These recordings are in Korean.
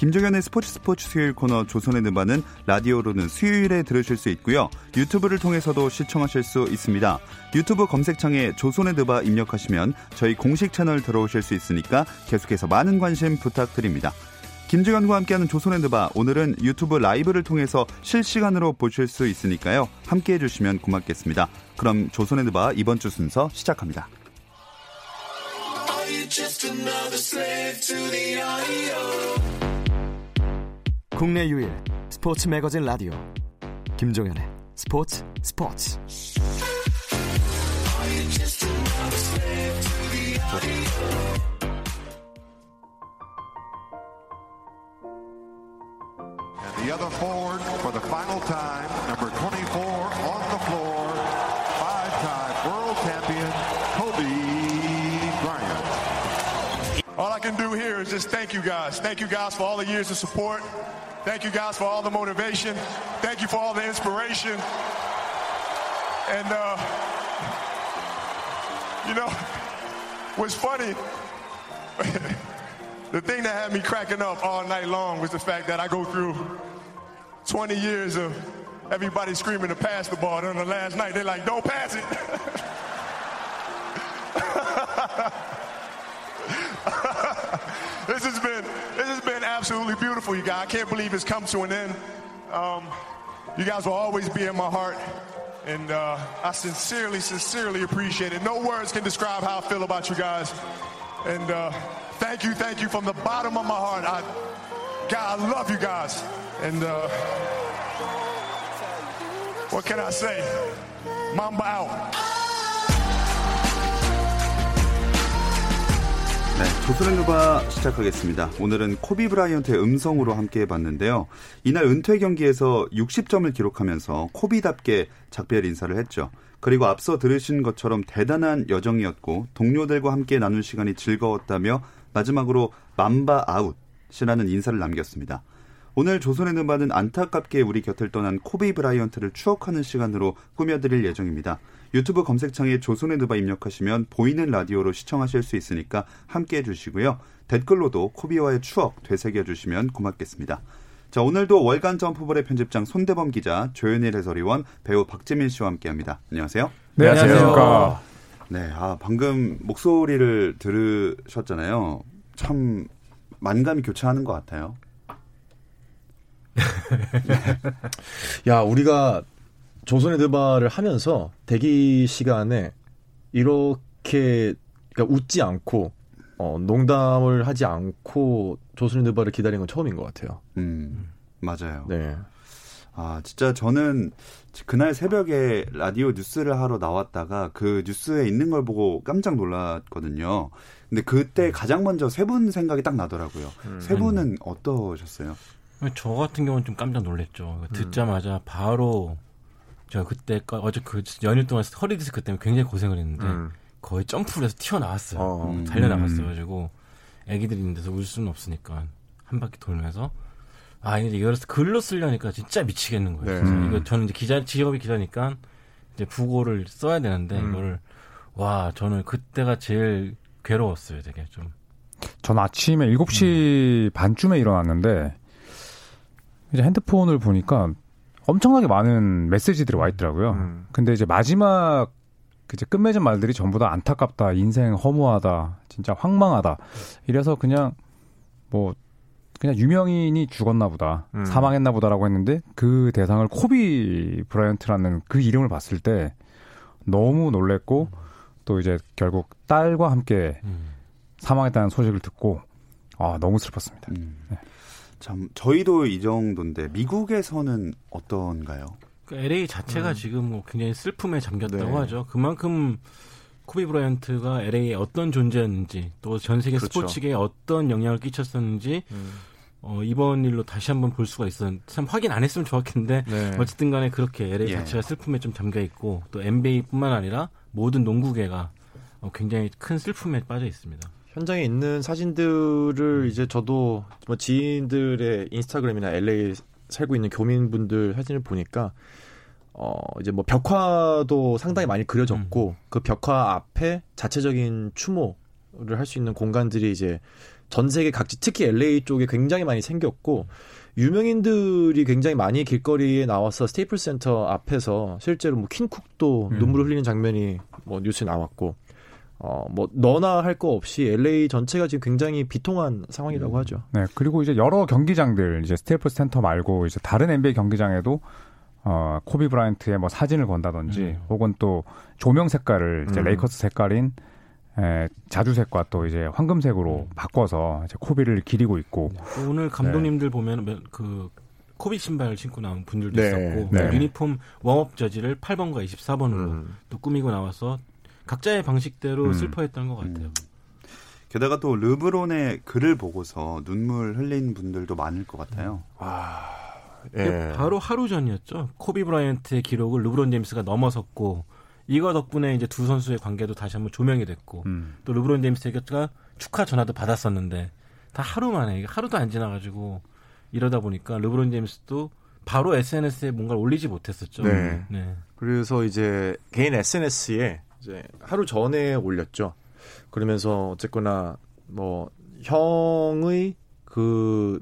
김종현의 스포츠 스포츠 수요일 코너 조선의 느바는 라디오로는 수요일에 들으실 수 있고요. 유튜브를 통해서도 시청하실 수 있습니다. 유튜브 검색창에 조선의 느바 입력하시면 저희 공식 채널 들어오실 수 있으니까 계속해서 많은 관심 부탁드립니다. 김주현과 함께하는 조선의 드바 오늘은 유튜브 라이브를 통해서 실시간으로 보실 수 있으니까요. 함께해 주시면 고맙겠습니다. 그럼 조선의 드바 이번 주 순서 시작합니다. 국내 유일 스포츠 매거진 라디오 김종현의 스포츠 스포츠 The other forward for the final time, number 24 on the floor, five-time world champion Kobe Bryant. All I can do here is just thank you guys. Thank you guys for all the years of support. Thank you guys for all the motivation. Thank you for all the inspiration. And, uh, you know, what's funny, the thing that had me cracking up all night long was the fact that I go through 20 years of everybody screaming to pass the ball. And on the last night, they're like, don't pass it. this has been absolutely beautiful, you guys. I can't believe it's come to an end. Um, you guys will always be in my heart, and uh, I sincerely, sincerely appreciate it. No words can describe how I feel about you guys. And uh, thank you, thank you from the bottom of my heart. I, God, I love you guys. And uh, what can I say? Mamba out. 네, 조선의 느바 시작하겠습니다. 오늘은 코비 브라이언트의 음성으로 함께 해봤는데요. 이날 은퇴 경기에서 60점을 기록하면서 코비답게 작별 인사를 했죠. 그리고 앞서 들으신 것처럼 대단한 여정이었고 동료들과 함께 나눈 시간이 즐거웠다며 마지막으로 Mamba out이라는 인사를 남겼습니다. 오늘 조선의 느바는 안타깝게 우리 곁을 떠난 코비 브라이언트를 추억하는 시간으로 꾸며드릴 예정입니다. 유튜브 검색창에 조선의 누바 입력하시면 보이는 라디오로 시청하실 수 있으니까 함께 해주시고요. 댓글로도 코비와의 추억 되새겨주시면 고맙겠습니다. 자, 오늘도 월간 점프볼의 편집장 손대범 기자, 조현일 해설위원, 배우 박재민 씨와 함께 합니다. 안녕하세요. 네, 안녕하십니까. 네, 아, 방금 목소리를 들으셨잖아요. 참 만감이 교차하는 것 같아요. 야, 우리가 조선의 드바를 하면서 대기 시간에 이렇게 그러니까 웃지 않고 어, 농담을 하지 않고 조선의 드바를 기다리는 건 처음인 것 같아요. 음, 맞아요. 네. 아, 진짜 저는 그날 새벽에 라디오 뉴스를 하러 나왔다가 그 뉴스에 있는 걸 보고 깜짝 놀랐거든요. 근데 그때 가장 먼저 세 분 생각이 딱 나더라고요. 음. 세 분은 어떠셨어요? 저 같은 경우는 좀 깜짝 놀랐죠. 듣자마자 바로 제가 그때 어제 그 연휴 동안 허리 디스크 때문에 굉장히 고생을 했는데 음. 거의 점프를 해서 튀어나왔어요. 어. 음. 달려나갔어 가지고 애기들이 있는 데서 울 수는 없으니까 한 바퀴 돌면서 아 이제 이걸 글로 쓰려니까 진짜 미치겠는 거예요. 네. 진짜. 음. 이거 저는 이제 기자 직업이 기자니까 이제 부고를 써야 되는데 음. 이거를 와 저는 그때가 제일 괴로웠어요. 되게 좀 전 아침에 7시 반쯤에 일어났는데 이제 핸드폰을 보니까 엄청나게 많은 메시지들이 와 있더라고요. 음. 근데 이제 마지막 그 이제 끝맺은 말들이 전부 다 안타깝다, 인생 허무하다, 진짜 황망하다. 이래서 그냥 뭐 그냥 유명인이 죽었나 보다, 음. 사망했나 보다라고 했는데 그 대상을 코비 브라이언트라는 그 이름을 봤을 때 너무 놀랬고 또 이제 결국 딸과 함께 음. 사망했다는 소식을 듣고 아 너무 슬펐습니다. 음. 참 저희도 이 정도인데 미국에서는 어떤가요? 그 LA 자체가 지금 뭐 굉장히 슬픔에 잠겼다고 네. 하죠. 그만큼 코비 브라이언트가 LA에 어떤 존재였는지 또 전 세계 그렇죠. 스포츠계에 어떤 영향을 끼쳤었는지 음. 어, 이번 일로 다시 한번 볼 수가 있었는데 참 확인 안 했으면 좋았겠는데 네. 어쨌든 간에 그렇게 LA 예. 자체가 슬픔에 좀 잠겨 있고 또 NBA뿐만 아니라 모든 농구계가 어, 굉장히 큰 슬픔에 빠져 있습니다. 현장에 있는 사진들을 이제 저도 뭐 지인들의 인스타그램이나 LA 살고 있는 교민분들 사진을 보니까 어 이제 뭐 벽화도 상당히 많이 그려졌고 그 벽화 앞에 자체적인 추모를 할 수 있는 공간들이 이제 전 세계 각지 특히 LA 쪽에 굉장히 많이 생겼고 유명인들이 굉장히 많이 길거리에 나와서 스테이플 센터 앞에서 실제로 뭐 퀸쿡도 음. 눈물을 흘리는 장면이 뭐 뉴스에 나왔고 어, 뭐, 너나 할 거 없이 LA 전체가 지금 굉장히 비통한 상황이라고 하죠. 네, 그리고 이제 여러 경기장들 이제 스테이플 센터 말고 이제 다른 NBA 경기장에도 어 코비 브라이언트의 뭐 사진을 건다든지 음. 혹은 또 조명 색깔을 이제 음. 레이커스 색깔인 에, 자주색과 또 이제 황금색으로 바꿔서 이제 코비를 기리고 있고 오늘 감독님들 보면 그 코비 신발 신고 나온 분들도 네, 있었고 네. 유니폼 warm-up 저지를 8번과 24번으로 음. 또 꾸미고 나와서 각자의 방식대로 음. 슬퍼했던 것 같아요. 음. 게다가 또 르브론의 글을 보고서 눈물 흘린 분들도 많을 것 같아요. 예. 바로 하루 전이었죠. 코비 브라이언트의 기록을 르브론 제임스가 넘어섰고 이거 덕분에 이제 두 선수의 관계도 다시 한번 조명이 됐고 음. 또 르브론 제임스가 축하 전화도 받았었는데 다 하루 만에 하루도 안 지나가지고 이러다 보니까 르브론 제임스도 바로 SNS에 뭔가를 올리지 못했었죠. 네. 네. 그래서 이제 개인 SNS에 이제 하루 전에 올렸죠. 그러면서 어쨌거나 뭐 형의 그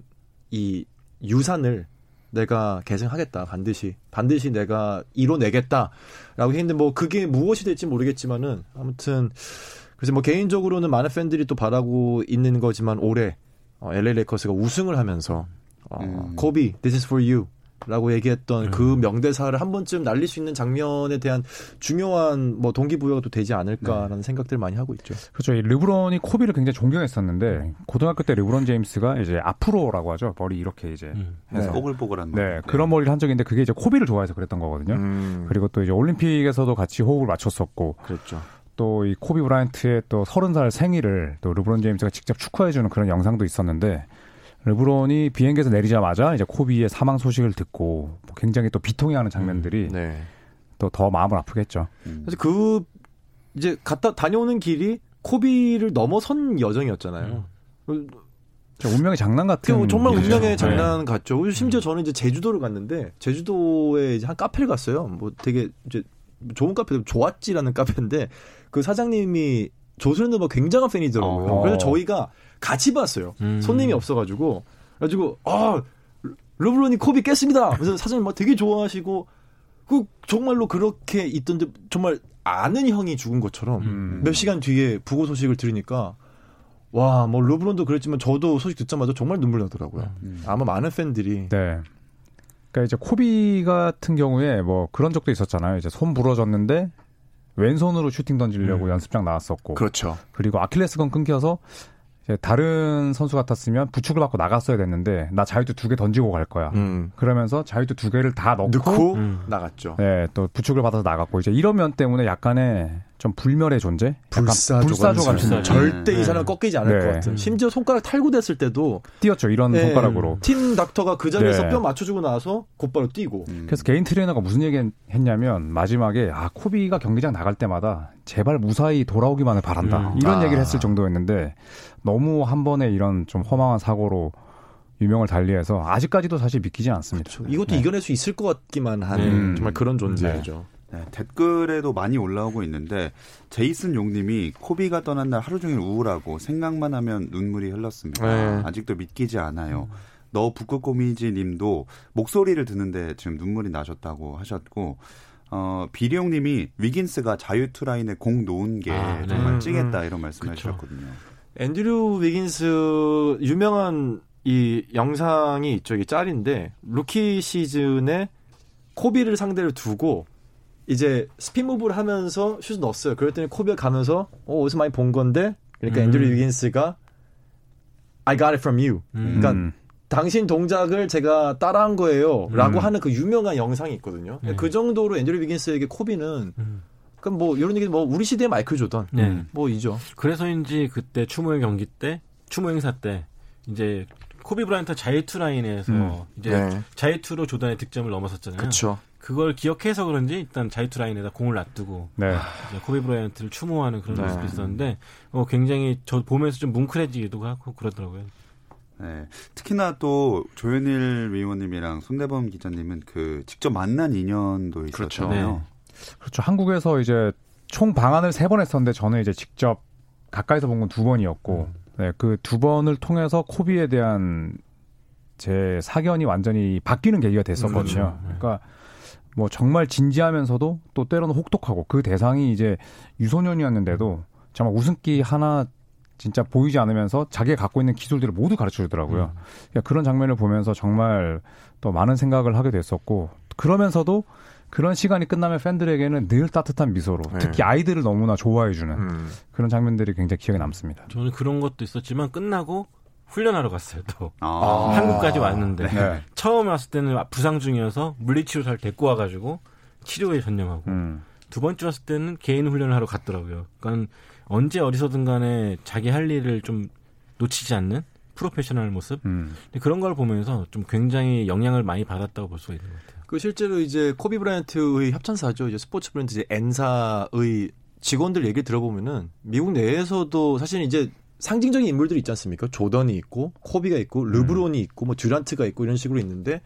이 유산을 내가 계승하겠다 반드시 반드시 내가 이뤄내겠다라고 했는데 뭐 그게 무엇이 될지 모르겠지만은 아무튼 그래서 뭐 개인적으로는 많은 팬들이 또 바라고 있는 거지만 올해 어, LA 레이커스가 우승을 하면서 어, 음. 코비 this is for you 라고 얘기했던 음. 그 명대사를 한 번쯤 날릴 수 있는 장면에 대한 중요한 뭐 동기부여가 또 되지 않을까라는 생각들을 많이 하고 있죠. 그렇죠. 이 르브론이 코비를 굉장히 존경했었는데 고등학교 때 르브론 제임스가 이제 afro라고 하죠. 머리 이렇게 이제 음. 해서 네. 뽀글뽀글한 네, 머리. 그런 머리를 한 적이 있는데 그게 이제 코비를 좋아해서 그랬던 거거든요. 음, 그리고 또 이제 올림픽에서도 같이 호흡을 맞췄었고 그렇죠. 또 이 코비 브라이언트의 또 서른 살 생일을 또 르브론 제임스가 직접 축하해 주는 그런 영상도 있었는데 르브론이 비행기에서 내리자마자 이제 코비의 사망 소식을 듣고 뭐 굉장히 또 비통해하는 장면들이 네. 또더 마음을 아프게 했죠. 음. 사실 그 이제 갔다 다녀오는 길이 코비를 넘어선 여정이었잖아요. 진짜 운명의 장난 같은. 그 정말. 운명의 네. 장난 같죠. 심지어 저는 이제 제주도를 갔는데 제주도에 이제 한 카페를 갔어요. 뭐 되게 이제 좋은 카페, 조았지라는 카페인데 그 사장님이 조선의 너바 굉장한 팬이더라고요. 어. 그래서 저희가 같이 봤어요. 음. 손님이 없어가지고 그래가지고 아 르브론이 코비 깼습니다. 그래서 사장님 막 되게 좋아하시고 그 정말로 그렇게 있던데 정말 아는 형이 죽은 것처럼 음. 몇 시간 뒤에 부고 소식을 들으니까 와 뭐 르브론도 그랬지만 저도 소식 듣자마자 정말 눈물 나더라고요. 음. 아마 많은 팬들이 네. 그러니까 이제 코비 같은 경우에 뭐 그런 적도 있었잖아요. 이제 손 부러졌는데 왼손으로 슈팅 던지려고 음. 연습장 나왔었고 그렇죠. 그리고 아킬레스건 끊겨서 다른 선수 같았으면 부축을 받고 나갔어야 됐는데 나 자유투 두 개 던지고 갈 거야. 음. 그러면서 자유투 두 개를 다 넣고, 넣고 음. 나갔죠. 네, 또 부축을 받아서 나갔고 이제 이런 면 때문에 약간의 좀 불멸의 존재, 불사조 불사조 같은. 절대 네. 이 사람 은 꺾이지 않을 네. 것 같은. 심지어 손가락 탈구됐을 때도 뛰었죠 이런 네, 손가락으로. 팀 닥터가 그 자리에서 네. 뼈 맞춰주고 나서 곧바로 뛰고. 음. 그래서 개인 트레이너가 무슨 얘기 했냐면 마지막에 아 코비가 경기장 나갈 때마다 제발 무사히 돌아오기만을 바란다 음. 이런 아. 얘기를 했을 정도였는데 너무 한 번에 이런 좀 허망한 사고로 유명을 달리해서 아직까지도 사실 믿기지 않습니다. 그렇죠. 이것도 네. 이겨낼 수 있을 것 같기만 한 음. 정말 그런 존재죠. 네, 댓글에도 많이 올라오고 있는데 제이슨 용님이 코비가 떠난 날 하루 종일 우울하고 생각만 하면 눈물이 흘렀습니다. 네. 아직도 믿기지 않아요. 너 북극고미지 님도 목소리를 듣는데 지금 눈물이 나셨다고 하셨고 어, 비룡 님이 위긴스가 자유 투 라인에 공 놓은 게 아, 네. 정말 음, 찡했다 음. 이런 말씀을 그쵸. 해주셨거든요. 앤드류 위긴스 유명한 이 영상이. 이게 짤인데 루키 시즌에 코비를 상대로 두고 이제 spin move를 하면서 슛을 넣었어요. 그랬더니 코비가 가면서 어 어디서 많이 본 건데 그러니까 음. 앤드류 위긴스가 I got it from you. 음. 그러니까 음. 당신 동작을 제가 따라한 거예요. 라고 음. 하는 그 유명한 영상이 있거든요. 네. 그 정도로 앤드류 위긴스에게 코비는 음. 그럼 뭐 이런 얘기 뭐 우리 시대의 마이클 조던 네. 뭐 이죠. 그래서인지 그때 추모의 경기 때 추모 행사 때 이제 코비 브라이언트 자유투 라인에서 음. 이제 네. 자유투로 조던의 득점을 넘어섰잖아요. 그렇죠. 그걸 기억해서 그런지 일단 자유투 라인에다 공을 놔두고 네. 이제 코비 브라이언트를 추모하는 그런 네. 모습이 있었는데 어, 굉장히 저 보면서 좀 뭉클해지기도 하고 그러더라고요. 네. 특히나 또 조현일 위원님이랑 손대범 기자님은 그 직접 만난 인연도 그렇죠. 있었잖아요. 그렇죠. 한국에서 이제 총 방한을 세 번 했었는데 저는 이제 직접 가까이서 본 건 두 번이었고, 네, 그 두 번을 통해서 코비에 대한 제 사견이 완전히 바뀌는 계기가 됐었거든요. 그렇죠. 네. 그러니까 뭐 정말 진지하면서도 또 때로는 혹독하고 그 대상이 이제 유소년이었는데도 정말 웃음기 하나 진짜 보이지 않으면서 자기가 갖고 있는 기술들을 모두 가르쳐 주더라고요. 그러니까 그런 장면을 보면서 정말 또 많은 생각을 하게 됐었고 그러면서도 그런 시간이 끝나면 팬들에게는 늘 따뜻한 미소로 네. 특히 아이들을 너무나 좋아해주는 음. 그런 장면들이 굉장히 기억에 남습니다. 저는 그런 것도 있었지만 끝나고 훈련하러 갔어요. 또 아. 한국까지 왔는데 네. 처음 왔을 때는 부상 중이어서 물리치료사를 데리고 와가지고 치료에 전념하고 음. 두 번째 왔을 때는 개인 훈련을 하러 갔더라고요. 그러니까 언제 어디서든 간에 자기 할 일을 좀 놓치지 않는 프로페셔널 모습 음. 그런 걸 보면서 좀 굉장히 영향을 많이 받았다고 볼 수가 있는 것 같아요. 그 실제로 이제 코비 브라이언트의 협찬사죠. 이제 스포츠 브랜드 이제 엔사의 직원들 얘기 들어보면은 미국 내에서도 사실 이제 상징적인 인물들이 있지 않습니까? 조던이 있고 코비가 있고 르브론이 있고 뭐 듀란트가 있고 이런 식으로 있는데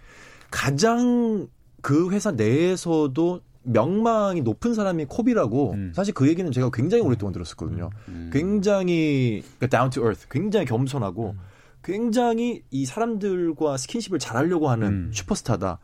가장 그 회사 내에서도 명망이 높은 사람이 코비라고 음. 사실 그 얘기는 제가 굉장히 오랫동안 들었었거든요. 음. 굉장히 그러니까 down to earth, 굉장히 겸손하고 굉장히 이 사람들과 스킨십을 잘하려고 하는 음. 슈퍼스타다.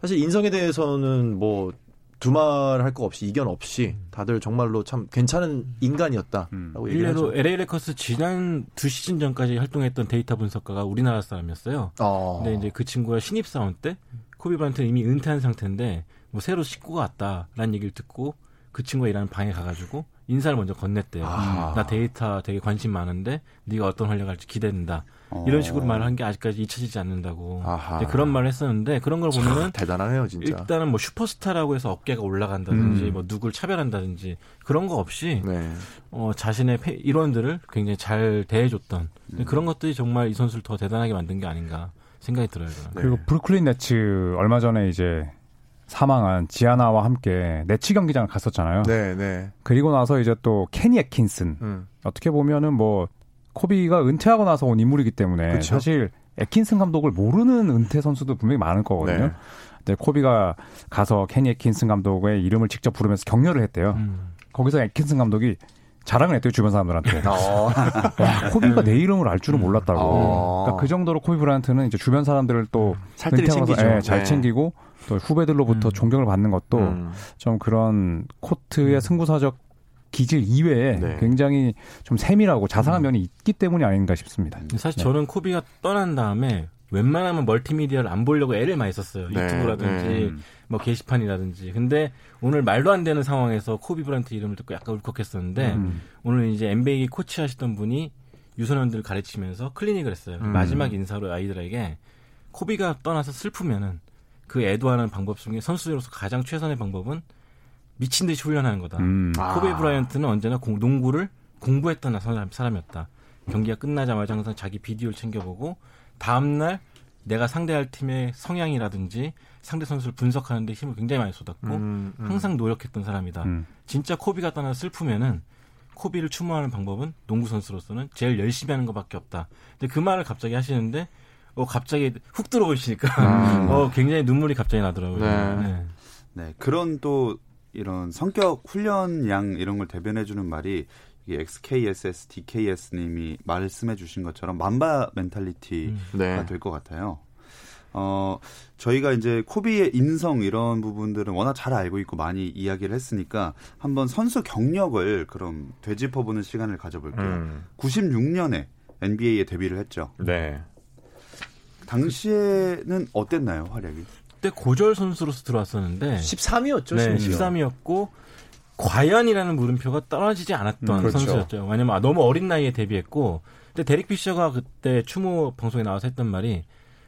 사실 인성에 대해서는 뭐 두말 할 거 없이 이견 없이 다들 정말로 참 괜찮은 인간이었다라고 얘기를 일례로 하죠. LA 레이커스 지난 두 시즌 전까지 활동했던 데이터 분석가가 우리나라 사람이었어요. 어. 근데 이제 그 친구가 신입 사원 때 코비 브라이언트는 이미 은퇴한 상태인데 뭐 새로 식구가 왔다라는 얘기를 듣고 그 친구가 일하는 방에 가가지고 인사를 먼저 건넸대요. 아. 나 데이터 되게 관심 많은데 네가 어떤 활약을 할지 기대된다. 어. 이런 식으로 말을 한 게 아직까지 잊혀지지 않는다고 그런 말을 했었는데 그런 걸 보면은 대단하네요, 진짜. 일단은 뭐 슈퍼스타라고 해서 어깨가 올라간다든지 음. 뭐 누굴 차별한다든지 그런 거 없이 네. 어, 자신의 패- 일원들을 굉장히 잘 대해줬던 음. 그런 것들이 정말 이 선수를 더 대단하게 만든 게 아닌가 생각이 들어요. 저는. 네. 그리고 브루클린 네츠 얼마 전에 이제 사망한 지아나와 함께 네츠 경기장을 갔었잖아요. 네, 네. 그리고 나서 이제 또 케니 에킨슨 음. 어떻게 보면은 뭐 코비가 은퇴하고 나서 온 인물이기 때문에 그쵸. 사실 에킨슨 감독을 모르는 은퇴 선수도 분명히 많을 거거든요. 네. 근데 코비가 가서 케니 에킨슨 감독의 이름을 직접 부르면서 격려를 했대요. 음. 거기서 에킨슨 감독이 자랑을 했대요 주변 사람들한테. 어. 와, 코비가 내 이름을 알 줄은 몰랐다고. 어. 그러니까 그 정도로 코비 브라이언트는 이제 주변 사람들을 또 살뜰히 은퇴하고 나서, 챙기죠. 예, 잘 네. 챙기고 또 후배들로부터 음. 존경을 받는 것도 음. 좀 그런 코트의 승부사적 기질 이외에 네. 굉장히 좀 세밀하고 자상한 면이 있기 때문이 아닌가 싶습니다. 사실 저는 코비가 떠난 다음에 웬만하면 멀티미디어를 안 보려고 애를 많이 썼어요. 네, 유튜브라든지 네. 뭐 게시판이라든지. 근데 오늘 말도 안 되는 상황에서 코비 브란트 이름을 듣고 약간 울컥했었는데 음. 오늘 이제 NBA 코치 하시던 분이 유소년들 가르치면서 클리닉을 했어요. 음. 마지막 인사로 아이들에게 코비가 떠나서 슬프면은 그 애도하는 방법 중에 선수로서 가장 최선의 방법은 미친 듯이 훈련하는 거다. 음. 아. 코비 브라이언트는 언제나 공- 농구를 공부했던 사람, 사람이었다. 경기가 끝나자마자 항상 자기 비디오를 챙겨보고 다음날 내가 상대할 팀의 성향이라든지 상대 선수를 분석하는데 힘을 굉장히 많이 쏟았고 음, 음. 항상 노력했던 사람이다. 음. 진짜 코비가 떠나 슬프면은 코비를 추모하는 방법은 농구 선수로서는 제일 열심히 하는 것밖에 없다. 근데 그 말을 갑자기 하시는데 어 갑자기 훅 들어오시니까 음. 어 굉장히 눈물이 갑자기 나더라고요. 네. 네. 네, 그런 또 이런 성격 훈련량 이런 걸 대변해 주는 말이 이게 XKSS, DKS님이 말씀해 주신 것처럼 만바 멘탈리티가 음. 네. 될것 같아요. 어, 저희가 이제 코비의 인성 이런 부분들은 워낙 잘 알고 있고 많이 이야기를 했으니까 한번 선수 경력을 그럼 되짚어보는 시간을 가져볼게요. 음. 96년에 NBA에 데뷔를 했죠. 네. 당시에는 어땠나요, 활약이? 그때 고졸 선수로서 들어왔었는데 13위였죠, 네, 심지어. 13위였고 과연이라는 물음표가 떨어지지 않았던 음, 그렇죠. 선수였죠. 왜냐면 아, 너무 어린 나이에 데뷔했고 근데 데릭 피셔가 그때 추모 방송에 나와서 했던 말이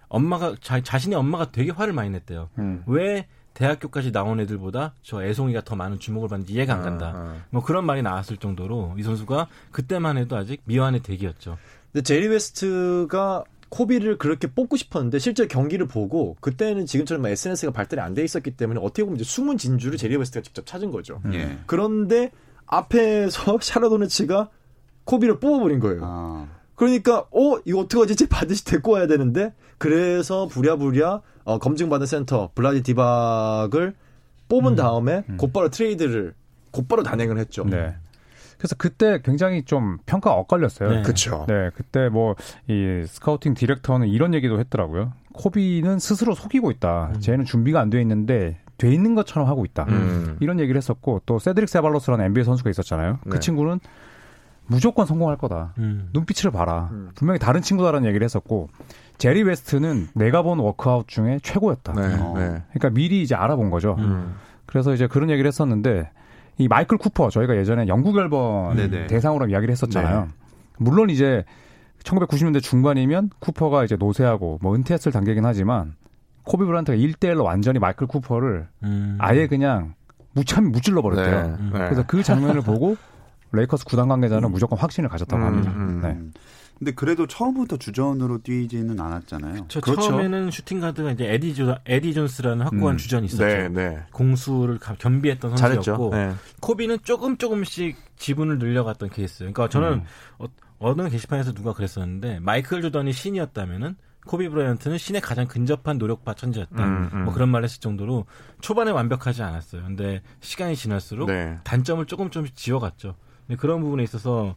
엄마가 자, 자신의 엄마가 되게 화를 많이 냈대요. 음. 왜 대학교까지 나온 애들보다 저 애송이가 더 많은 주목을 받는지 이해가 안 간다. 아, 아. 뭐 그런 말이 나왔을 정도로 이 선수가 그때만 해도 아직 미완의 대기였죠. 근데 제리 웨스트가 코비를 그렇게 뽑고 싶었는데 실제 경기를 보고 그때는 지금처럼 SNS가 발달이 안 돼 있었기 때문에 어떻게 보면 이제 숨은 진주를 제리 웨스트가 직접 찾은 거죠. 예. 그런데 앞에서 샬럿 호네츠가 코비를 뽑아버린 거예요. 아. 그러니까 어 이거 어떻게 하지? 쟤 반드시 데리고 와야 되는데 그래서 부랴부랴 어, 검증받은 센터 블라디 디박을 뽑은 다음에 곧바로 트레이드를 곧바로 단행을 했죠. 네. 그래서 그때 굉장히 좀 평가가 엇갈렸어요. 네. 그렇죠. 네, 그때 뭐 이 scouting director는 이런 얘기도 했더라고요. 코비는 스스로 속이고 있다. 쟤는 준비가 안 돼 있는데 돼 있는 것처럼 하고 있다. 음. 이런 얘기를 했었고 또 세드릭 세발로스라는 NBA 선수가 있었잖아요. 그 네. 친구는 무조건 성공할 거다. 음. 눈빛을 봐라. 음. 분명히 다른 친구다라는 얘기를 했었고 제리 웨스트는 내가 본 워크아웃 중에 최고였다. 네, 어. 네. 그러니까 미리 이제 알아본 거죠. 음. 그래서 이제 그런 얘기를 했었는데 이 마이클 쿠퍼 저희가 예전에 영구결번 네네. 대상으로 이야기를 했었잖아요. 네. 물론 이제 1990년대 중반이면 쿠퍼가 이제 노쇠하고 뭐 은퇴했을 단계긴 하지만 코비 브란트가 1대1로 완전히 마이클 쿠퍼를 음. 아예 그냥 무참히 무찔러 버렸대요. 네. 네. 그래서 그 장면을 보고 레이커스 구단 관계자는 무조건 확신을 가졌다고 음, 합니다. 음. 네. 음. 근데 그래도 처음부터 주전으로 뛰지는 않았잖아요. 저 그렇죠. 처음에는 슈팅 가드가 이제 에디 조 에디 존스라는 확고한 음. 주전이 있었죠. 네, 네. 공수를 가- 겸비했던. 선수였고 네. 코비는 조금 조금씩 지분을 늘려갔던 케이스예요. 그러니까 저는 어, 어느 게시판에서 누가 그랬었는데 마이클 조던이 신이었다면은 코비 브라이언트는 신에 가장 근접한 노력파 천재였다. 음, 음. 뭐 그런 말을 했을 정도로 초반에 완벽하지 않았어요. 근데 시간이 지날수록 네. 단점을 조금 조금씩 지워갔죠. 근데 그런 부분에 있어서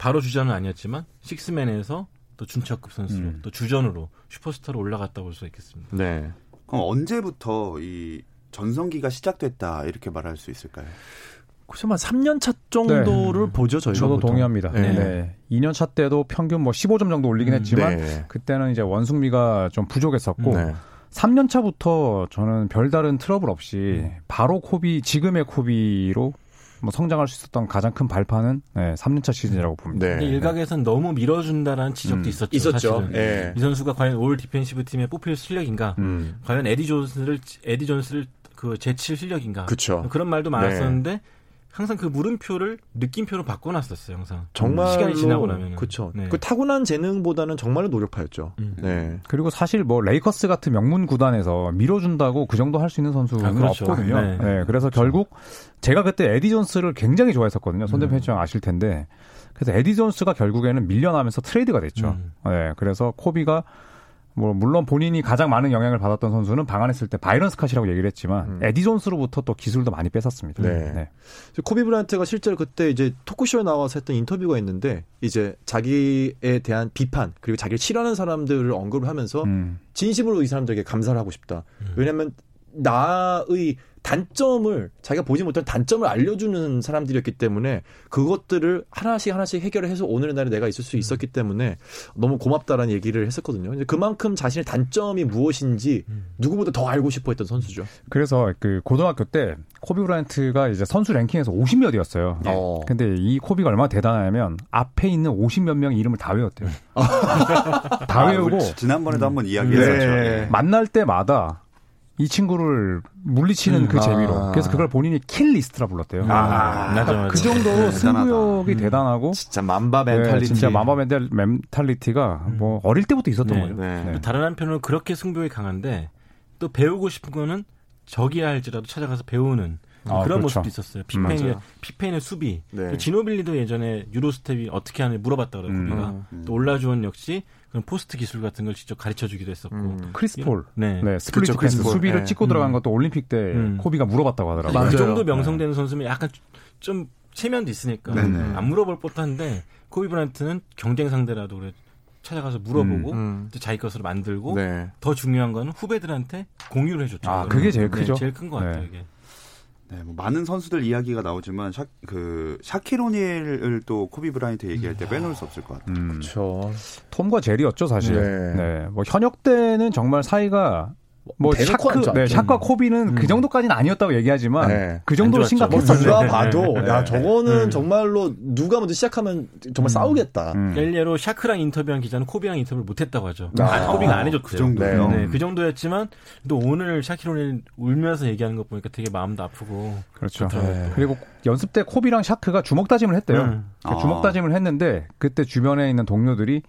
바로 주전은 아니었지만 식스맨에서 또 준척급 선수로 음. 또 주전으로 슈퍼스타로 올라갔다 볼 수 있겠습니다. 네. 그럼 언제부터 이 전성기가 시작됐다 이렇게 말할 수 있을까요? 그래서 한 3년 차 정도를 보죠, 저희가. 저도 보통. 동의합니다. 네. 네. 2년 차 때도 평균 뭐 15점 정도 올리긴 음, 했지만 네. 그때는 이제 원숙미가 좀 부족했었고 네. 3년 차부터 저는 별다른 트러블 없이 음. 바로 코비 지금의 코비로 뭐 성장할 수 있었던 가장 큰 발판은 네, 3년 차 시즌이라고 봅니다. 네. 근데 일각에선 너무 밀어준다라는 지적도 음, 있었죠. 있었죠. 예. 이 선수가 과연 All-Defensive Team에 뽑힐 실력인가? 음. 과연 에디 존스를 에디 존스를 그 제칠 실력인가? 그쵸. 그런 말도 많았었는데 항상 그 물음표를 느낌표로 바꿔놨었어요. 항상 정말 시간이 지나고 나면 그렇죠. 네. 그 타고난 재능보다는 정말로 노력파였죠. 음. 네. 그리고 사실 뭐 레이커스 같은 명문 구단에서 밀어준다고 그 정도 할 수 있는 선수는 아, 그렇죠. 없거든요. 네. 네. 그래서 결국 제가 그때 에디 존스를 굉장히 좋아했었거든요. 손대범 음. 회장 아실 텐데. 그래서 에디 존스가 결국에는 밀려나면서 트레이드가 됐죠. 음. 네. 그래서 코비가 뭐 물론 본인이 가장 많은 영향을 받았던 선수는 방한했을 때 바이런 스캇이라고 얘기를 했지만 음. 에디 존스로부터 또 기술도 많이 뺏었습니다. 네. 그래서 코비 브라이언트가 실제로 그때 이제 토크쇼에 나와서 했던 인터뷰가 있는데 이제 자기에 대한 비판 그리고 자기를 싫어하는 사람들을 언급을 하면서 음. 진심으로 이 사람들에게 감사를 하고 싶다. 왜냐하면 나의 단점을 자기가 보지 못한 단점을 알려주는 사람들이었기 때문에 그것들을 하나씩 하나씩 해결해서 오늘의 날에 내가 있을 수 있었기 때문에 너무 고맙다라는 얘기를 했었거든요. 이제 그만큼 자신의 단점이 무엇인지 누구보다 더 알고 싶어했던 선수죠. 그래서 그 고등학교 때 코비 브라이언트가 이제 선수 랭킹에서 50몇이었어요. 어. 근데 이 코비가 얼마나 대단하냐면 앞에 있는 50몇 명의 이름을 다 외웠대요. 다 아, 외우고 지난번에도 한번 이야기했었죠. 네. 예. 만날 때마다 이 친구를 물리치는 음, 그 아. 재미로 그래서 그걸 본인이 kill list라 불렀대요. 아, 맞아, 맞아. 그 정도로 네, 승부욕이 대단하다. 대단하고 진짜 Mamba 네, mentality. 진짜 Mamba mental, mentality가 뭐 어릴 때부터 있었던 네, 거죠. 네. 네. 다른 한편으로는 그렇게 승부욕이 강한데 또 배우고 싶은 거는 적이라 할지라도 찾아가서 배우는 아, 그런 그렇죠. 모습도 있었어요. 피펜의. 피펜의 수비. 네. 또 지노빌리도 예전에 Euro step이 어떻게 하는지 물어봤다 그래요. 음. 우리가 음. 또 올라주원 역시 그런 포스트 기술 같은 걸 직접 가르쳐 주기도 했었고. 음. 크리스 폴. 네. 네, 그쵸, 패스 크리스 폴. 수비를 네. 찍고 들어간 음. 것도 올림픽 때 음. 코비가 물어봤다고 하더라고요. 맞아요. 그 정도 네. 명성되는 선수면 약간 좀 체면도 있으니까 네네. 안 물어볼 법한데 코비 브란트는 경쟁 상대라도 그래 찾아가서 물어보고 음. 또 자기 것으로 만들고 네. 더 중요한 거는 후배들한테 공유를 해줬죠. 아. 그게 제일 네, 크죠. 제일 큰 것 같아요. 네. 이게. 네, 뭐 많은 선수들 이야기가 나오지만 샤, 그 샤킬 오닐을 또 코비 브라이언트 얘기할 때 빼놓을 수 없을 것 같아요. 음. 그렇죠. 톰과 제리였죠 사실. 네. 네. 뭐 현역 때는 정말 사이가 뭐 대놓고 샤크, 네. 샤크와 코비는 그 정도까지는 아니었다고 얘기하지만 네. 그 정도로 안 좋았죠. 뭐. 누가 봐도 네. 야 저거는 음. 정말로 누가 먼저 시작하면 정말 싸우겠다. 음. 일례로 샤크랑 인터뷰한 기자는 코비랑 인터뷰를 못했다고 하죠. 아. 아, 코비가 안 해줬대요. 그 정도요? 네, 그 정도였지만 또 오늘 샤킬 오닐 울면서 얘기하는 거 보니까 되게 마음도 아프고 그렇죠. 네. 그리고 연습 때 코비랑 샤크가 주먹 다짐을 했대요. 음. 그 아. 주먹 다짐을 했는데 그때 주변에 있는 동료들이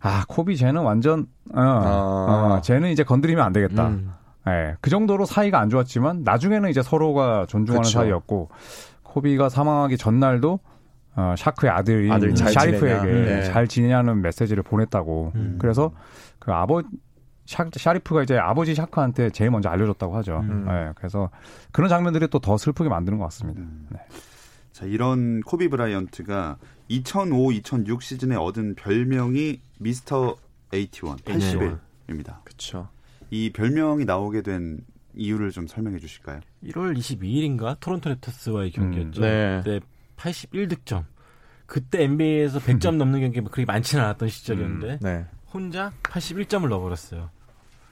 아 코비 쟤는 완전 어, 어, 쟤는 이제 건드리면 안 되겠다. 음. 예, 그 정도로 사이가 안 좋았지만 나중에는 이제 서로가 존중하는 그쵸. 사이였고 코비가 사망하기 전날도 어, 샤크의 아들인 아들이 잘 샤리프에게. 네. 잘 지내냐는 메시지를 보냈다고. 음. 그래서 그 아버 샤, 샤리프가 이제 아버지 샤크한테 제일 먼저 알려줬다고 하죠. 음. 예, 그래서 그런 장면들이 또 더 슬프게 만드는 것 같습니다. 네. 자, 이런 코비 브라이언트가 2005-2006 시즌에 얻은 별명이 미스터 81, 81입니다. 그렇죠. 이 별명이 나오게 된 이유를 좀 설명해 주실까요? 1월 22일인가 토론토 랩터스와의 경기였죠. 음, 네. 그때 81득점. 그때 NBA에서 100점 넘는 경기가 그렇게 많지는 않았던 시절이었는데 네. 혼자 81점을 넣어버렸어요.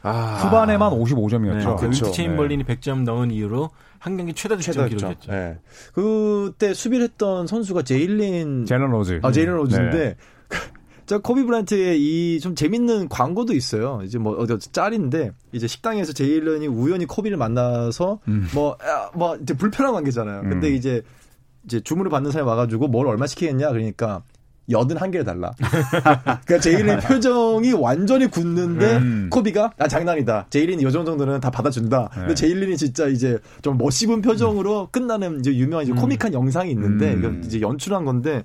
아. 후반에만 55점이었죠. 네, 그. 윈트 체인벌린이 100점 넣은 이후로 한 경기 최다 득점 최다 기록했죠. 네. 그때 수비를 했던 선수가 제일린 제런 로즈. 아, 제일린 로즈인데 네. 저 코비 브라이언트의 이 좀 재밌는 광고도 있어요. 이제 뭐 어디 짤인데 이제 식당에서 제일런이 우연히 코비를 만나서 음. 뭐뭐 이제 불편한 관계잖아요. 근데 음. 이제 이제 주문을 받는 사람이 와가지고 뭘 얼마 시키겠냐 그러니까 여든 한 개를 달라. 그러니까 제일린 표정이 완전히 굳는데 음. 코비가 아 장난이다. 제일린이 요 정도는 다 받아준다. 근데 네. 제일린이 진짜 이제 좀 멋씹은 표정으로 끝나는 이제 유명한 이제 코믹한 영상이 있는데 음. 이제 연출한 건데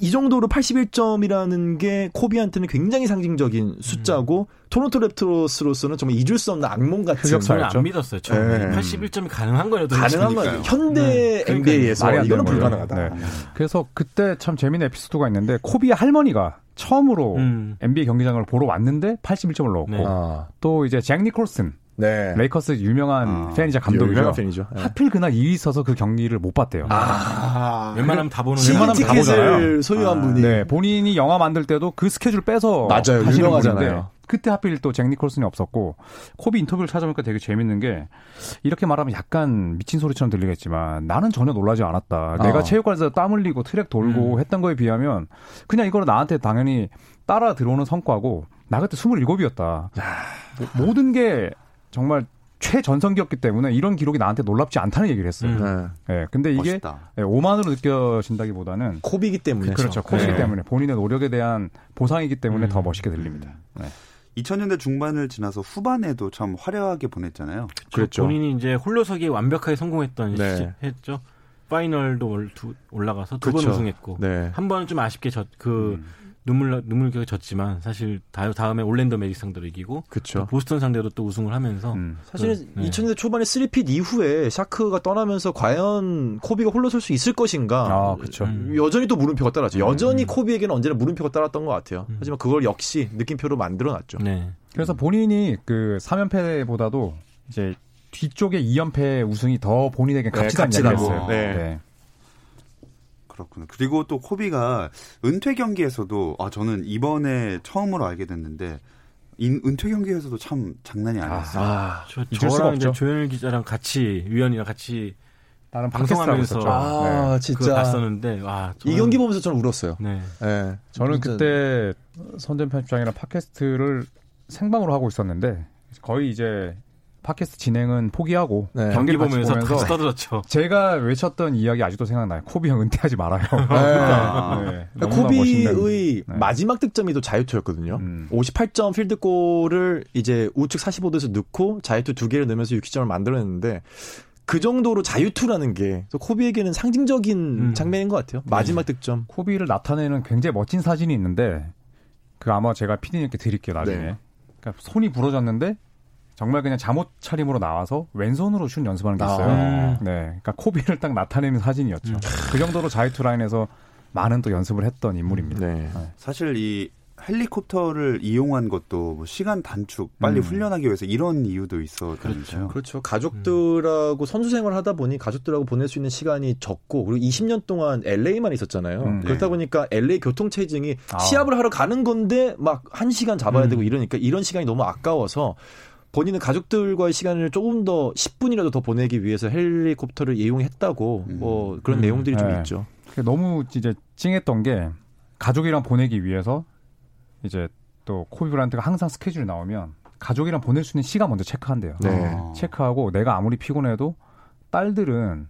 이 정도로 81점이라는 게 코비한테는 굉장히 상징적인 숫자고 토론토 랩터스로서는 정말 잊을 수 없는 악몽 같은. 저는? 안 믿었어요. 처음에 네. 81점이 가능한 거예요. 가능한. 거예요. 현대 네. NBA에서 안 이거는. 불가능하다. 네. 그래서 그때 참 재미있는 에피소드가 있는데 코비의 할머니가 처음으로 음. NBA 경기장을 보러 왔는데 81점을 넣었고 네. 아, 또 이제 잭 니콜슨 네. 레이커스 유명한 아, 팬이자 감독이죠. 유명한 팬이죠. 네. 하필 그날 일이 있어서 그 경기를 못 봤대요. 아, 웬만하면 다 보는 웬만하면 다 티켓을 보잖아요. 소유한 분이 네, 본인이 영화 만들 때도 그 스케줄 빼서 맞아요. 유명하잖아요. 그때 하필 또 잭 니콜슨이 없었고 코비 인터뷰를 찾아보니까 되게 재밌는 게 이렇게 말하면 약간 미친 소리처럼 들리겠지만 나는 전혀 놀라지 않았다. 내가 어. 체육관에서 땀 흘리고 트랙 돌고 했던 거에 비하면 그냥 이거는 나한테 당연히 따라 들어오는 성과고 나 그때 27이었다. 뭐, 모든 게 정말 최전성기였기 때문에 이런 기록이 나한테 놀랍지 않다는 얘기를 했어요. 음. 네. 예, 근데 이게 멋있다. 예, 오만으로 느껴진다기보다는 코비기 때문에 그렇죠. 코비기 네. 때문에 본인의 노력에 대한 보상이기 때문에 음. 더 멋있게 들립니다. 네. 2000년대 중반을 지나서 후반에도 참 화려하게 보냈잖아요. 그랬죠. 본인이 이제 홀로서기에 완벽하게 성공했던 네. 시즌 했죠. 파이널도 올, 올라가서 두번 그쵸. 우승했고 네. 한 번은 좀 아쉽게 졌그 음. 눈물 눈물겹게 졌지만 사실 다, 다음에 올랜도 매직 상대로 이기고. 또 보스턴 상대로 또 우승을 하면서 음. 사실은 그, 네. 2000년대 초반에 3-peat 이후에 샤크가 떠나면서 과연 코비가 홀로 설 수 있을 것인가? 아, 그렇죠. 음. 여전히 또 물음표가 따랐죠. 여전히 음. 코비에게는 언제나 물음표가 따랐던 것 같아요. 하지만 그걸 역시 느낌표로 만들어놨죠. 네. 그래서 본인이 그 3연패보다도 이제 뒤쪽에 2연패 우승이 더 본인에게 네, 값지다는 값지다고. 했어요. 네. 그렇구나. 그리고 또 코비가 은퇴 경기에서도 아 저는 이번에 처음으로 알게 됐는데 인- 은퇴 경기에서도 참 장난이 아니었어요. 아, 저, 저랑 이제 없죠. 조현일 기자랑 같이 위원이랑 같이 나는 방송하면서 방송하면서 아, 네. 진짜. 그거 봤었는데 와이 저는- 경기 보면서 저는 울었어요. 네. 네. 저는 진짜- 그때 선전 편집장이랑 팟캐스트를 생방으로 하고 있었는데 거의 이제 팟캐스트 진행은 포기하고 네. 경기 보면서 보면서 떠들었죠. 제가 외쳤던 이야기 아직도 생각나요. 코비 형 은퇴하지 말아요. 아, 네, 그러니까. 코비의 네. 마지막 득점이 또 자유투였거든요. 음. 58점 필드골을 이제 우측 45도에서 넣고 자유투 두 개를 넣으면서 60점을 만들어냈는데 그 정도로 자유투라는 게 코비에게는 상징적인 음. 장면인 것 같아요. 마지막 득점. 코비를 나타내는 굉장히 멋진 사진이 있는데 그 아마 제가 피디님께 드릴게요 나중에. 네. 그러니까 손이 부러졌는데 정말 그냥 잠옷 차림으로 나와서 왼손으로 슛 연습하는 게 있어요. 아. 네, 그러니까 코비를 딱 나타내는 사진이었죠. 그 정도로 자유투 라인에서 많은 또 연습을 했던 인물입니다. 네. 사실 이 헬리콥터를 이용한 것도 뭐 시간 단축, 빨리 음. 훈련하기 위해서 이런 이유도 있었잖아요. 그렇죠. 가족들하고 선수 생활을 하다 보니 가족들하고 보낼 수 있는 시간이 적고 그리고 20년 동안 LA만 있었잖아요. 음. 그렇다 네. 보니까 LA 교통 체증이 아. 시합을 하러 가는 건데 막한 시간 잡아야 음. 되고 이러니까 이런 시간이 너무 아까워서 본인은 가족들과의 시간을 조금 더 10분이라도 더 보내기 위해서 헬리콥터를 이용했다고 음. 뭐 그런 음. 내용들이 좀 네. 있죠. 너무 이제 찡했던 게 가족이랑 보내기 위해서 이제 또 코비 브란트가 항상 스케줄이 나오면 가족이랑 보낼 수 있는 시간 먼저 체크한대요. 네. 아. 체크하고 내가 아무리 피곤해도 딸들은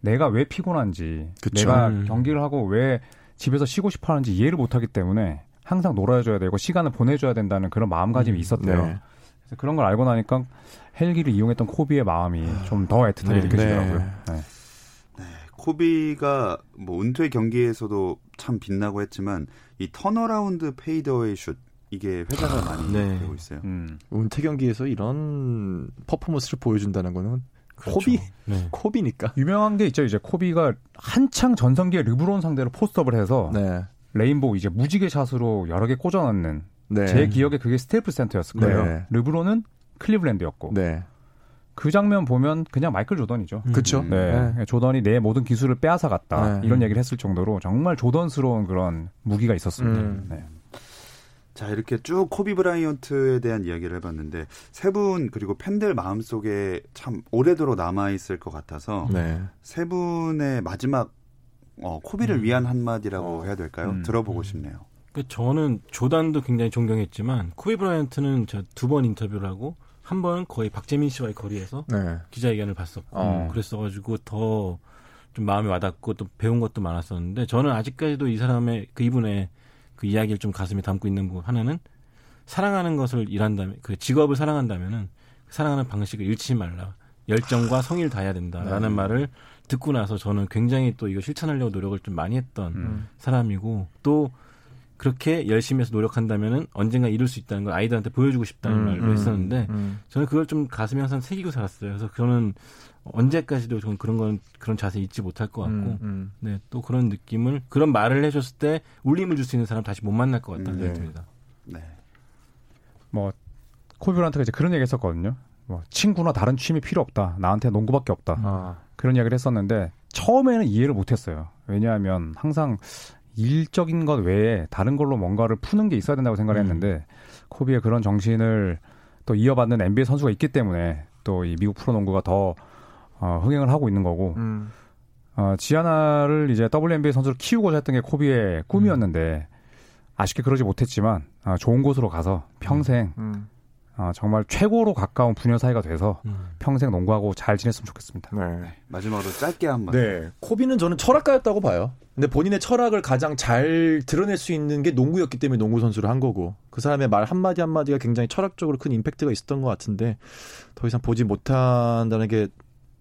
내가 왜 피곤한지 그쵸. 내가 음. 경기를 하고 왜 집에서 쉬고 싶어 하는지 이해를 못 하기 때문에 항상 놀아줘야 되고 시간을 보내줘야 된다는 그런 마음가짐이 있었대요. 네. 그래서 그런 걸 알고 나니까 헬기를 이용했던 코비의 마음이 좀 더 애틋하게 네. 느껴지더라고요. 네. 네. 코비가 뭐 은퇴 경기에서도 참 빛나고 했지만 이 turnaround fadeaway 슛 이게 회자가 많이 네. 되고 있어요. 음. 은퇴 경기에서 이런 퍼포먼스를 보여준다는 거는 그렇죠. 코비 네. 코비니까. 유명한 게 있죠. 이제 코비가 한창 전성기에 르브론 상대로 post up을 해서 네. rainbow 이제 무지개 샷으로 여러 개 꽂아 넣는 네. 제 기억에 그게 스테이플스 센터였을 거예요. 네. 르브론은 클리블랜드였고 네. 그 장면 보면 그냥 마이클 조던이죠. 그렇죠. 음. 네. 조던이 내 모든 기술을 빼앗아 갔다. 네. 이런 얘기를 했을 정도로 정말 조던스러운 그런 무기가 있었습니다. 음. 네. 자 이렇게 쭉 코비 브라이언트에 대한 이야기를 해봤는데 세 분 그리고 팬들 마음 속에 참 오래도록 남아 있을 것 같아서 네. 세 분의 마지막 어, 코비를 위한 한마디라고 해야 될까요? 음. 들어보고 싶네요. 그 저는 조단도 굉장히 존경했지만 코비 브라이언트는 저 두 번 인터뷰를 하고 한 번은 거의 박재민 씨와의 거리에서 네. 기자회견을 봤었고 어. 그랬어가지고 더 좀 마음이 와닿고 또 배운 것도 많았었는데 저는 아직까지도 이 사람의 그 이분의 그 이야기를 좀 가슴에 담고 있는 부분 하나는 사랑하는 것을 일한다면 그 직업을 사랑한다면은 사랑하는 방식을 잃지 말라 열정과 성의를 다해야 된다라는 네. 말을 듣고 나서 저는 굉장히 또 이거 실천하려고 노력을 좀 많이 했던 음. 사람이고 또 그렇게 열심히 해서 노력한다면은 언젠가 이룰 수 있다는 걸 아이들한테 보여주고 싶다는 음, 말을 음, 했었는데 음. 저는 그걸 좀 가슴에 항상 새기고 살았어요. 그래서 저는 언제까지도 저는 그런 건 그런 자세 잊지 못할 것 같고, 음, 음. 네또 그런 느낌을 그런 말을 해줬을 때 울림을 줄 수 있는 사람 다시 못 만날 것 같다는 음, 생각이 네. 듭니다. 네. 뭐 코비 브란트가 이제 그런 얘기 했었거든요. 뭐 친구나 다른 취미 필요 없다. 나한테 농구밖에 없다. 아. 그런 이야기를 했었는데 처음에는 이해를 못했어요. 왜냐하면 항상 일적인 것 외에 다른 걸로 뭔가를 푸는 게 있어야 된다고 생각을 음. 했는데 코비의 그런 정신을 또 이어받는 NBA 선수가 있기 때문에 또 이 미국 프로농구가 더 어, 흥행을 하고 있는 거고 음. 어, 지아나를 이제 WNBA 선수로 키우고자 했던 게 코비의 꿈이었는데 아쉽게 그러지 못했지만 어, 좋은 곳으로 가서 평생 음. 어, 정말 최고로 가까운 부녀 사이가 돼서 음. 평생 농구하고 잘 지냈으면 좋겠습니다. 네. 마지막으로 짧게 한 번. 네. 코비는 저는 철학가였다고 봐요. 근데 본인의 철학을 가장 잘 드러낼 수 있는 게 농구였기 때문에 농구 선수를 한 거고 그 사람의 말 한마디 한마디가 굉장히 철학적으로 큰 임팩트가 있었던 것 같은데 더 이상 보지 못한다는 게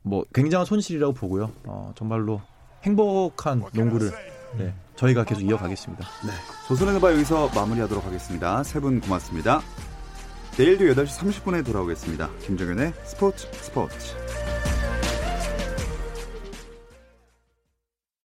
뭐 굉장한 손실이라고 보고요. 어, 정말로 행복한 농구를 네, 저희가 계속 이어가겠습니다. 네. 조선의 바 여기서 마무리하도록 하겠습니다. 세 분 고맙습니다. 내일도 8시 30분에 돌아오겠습니다. 김정현의 스포츠 스포츠.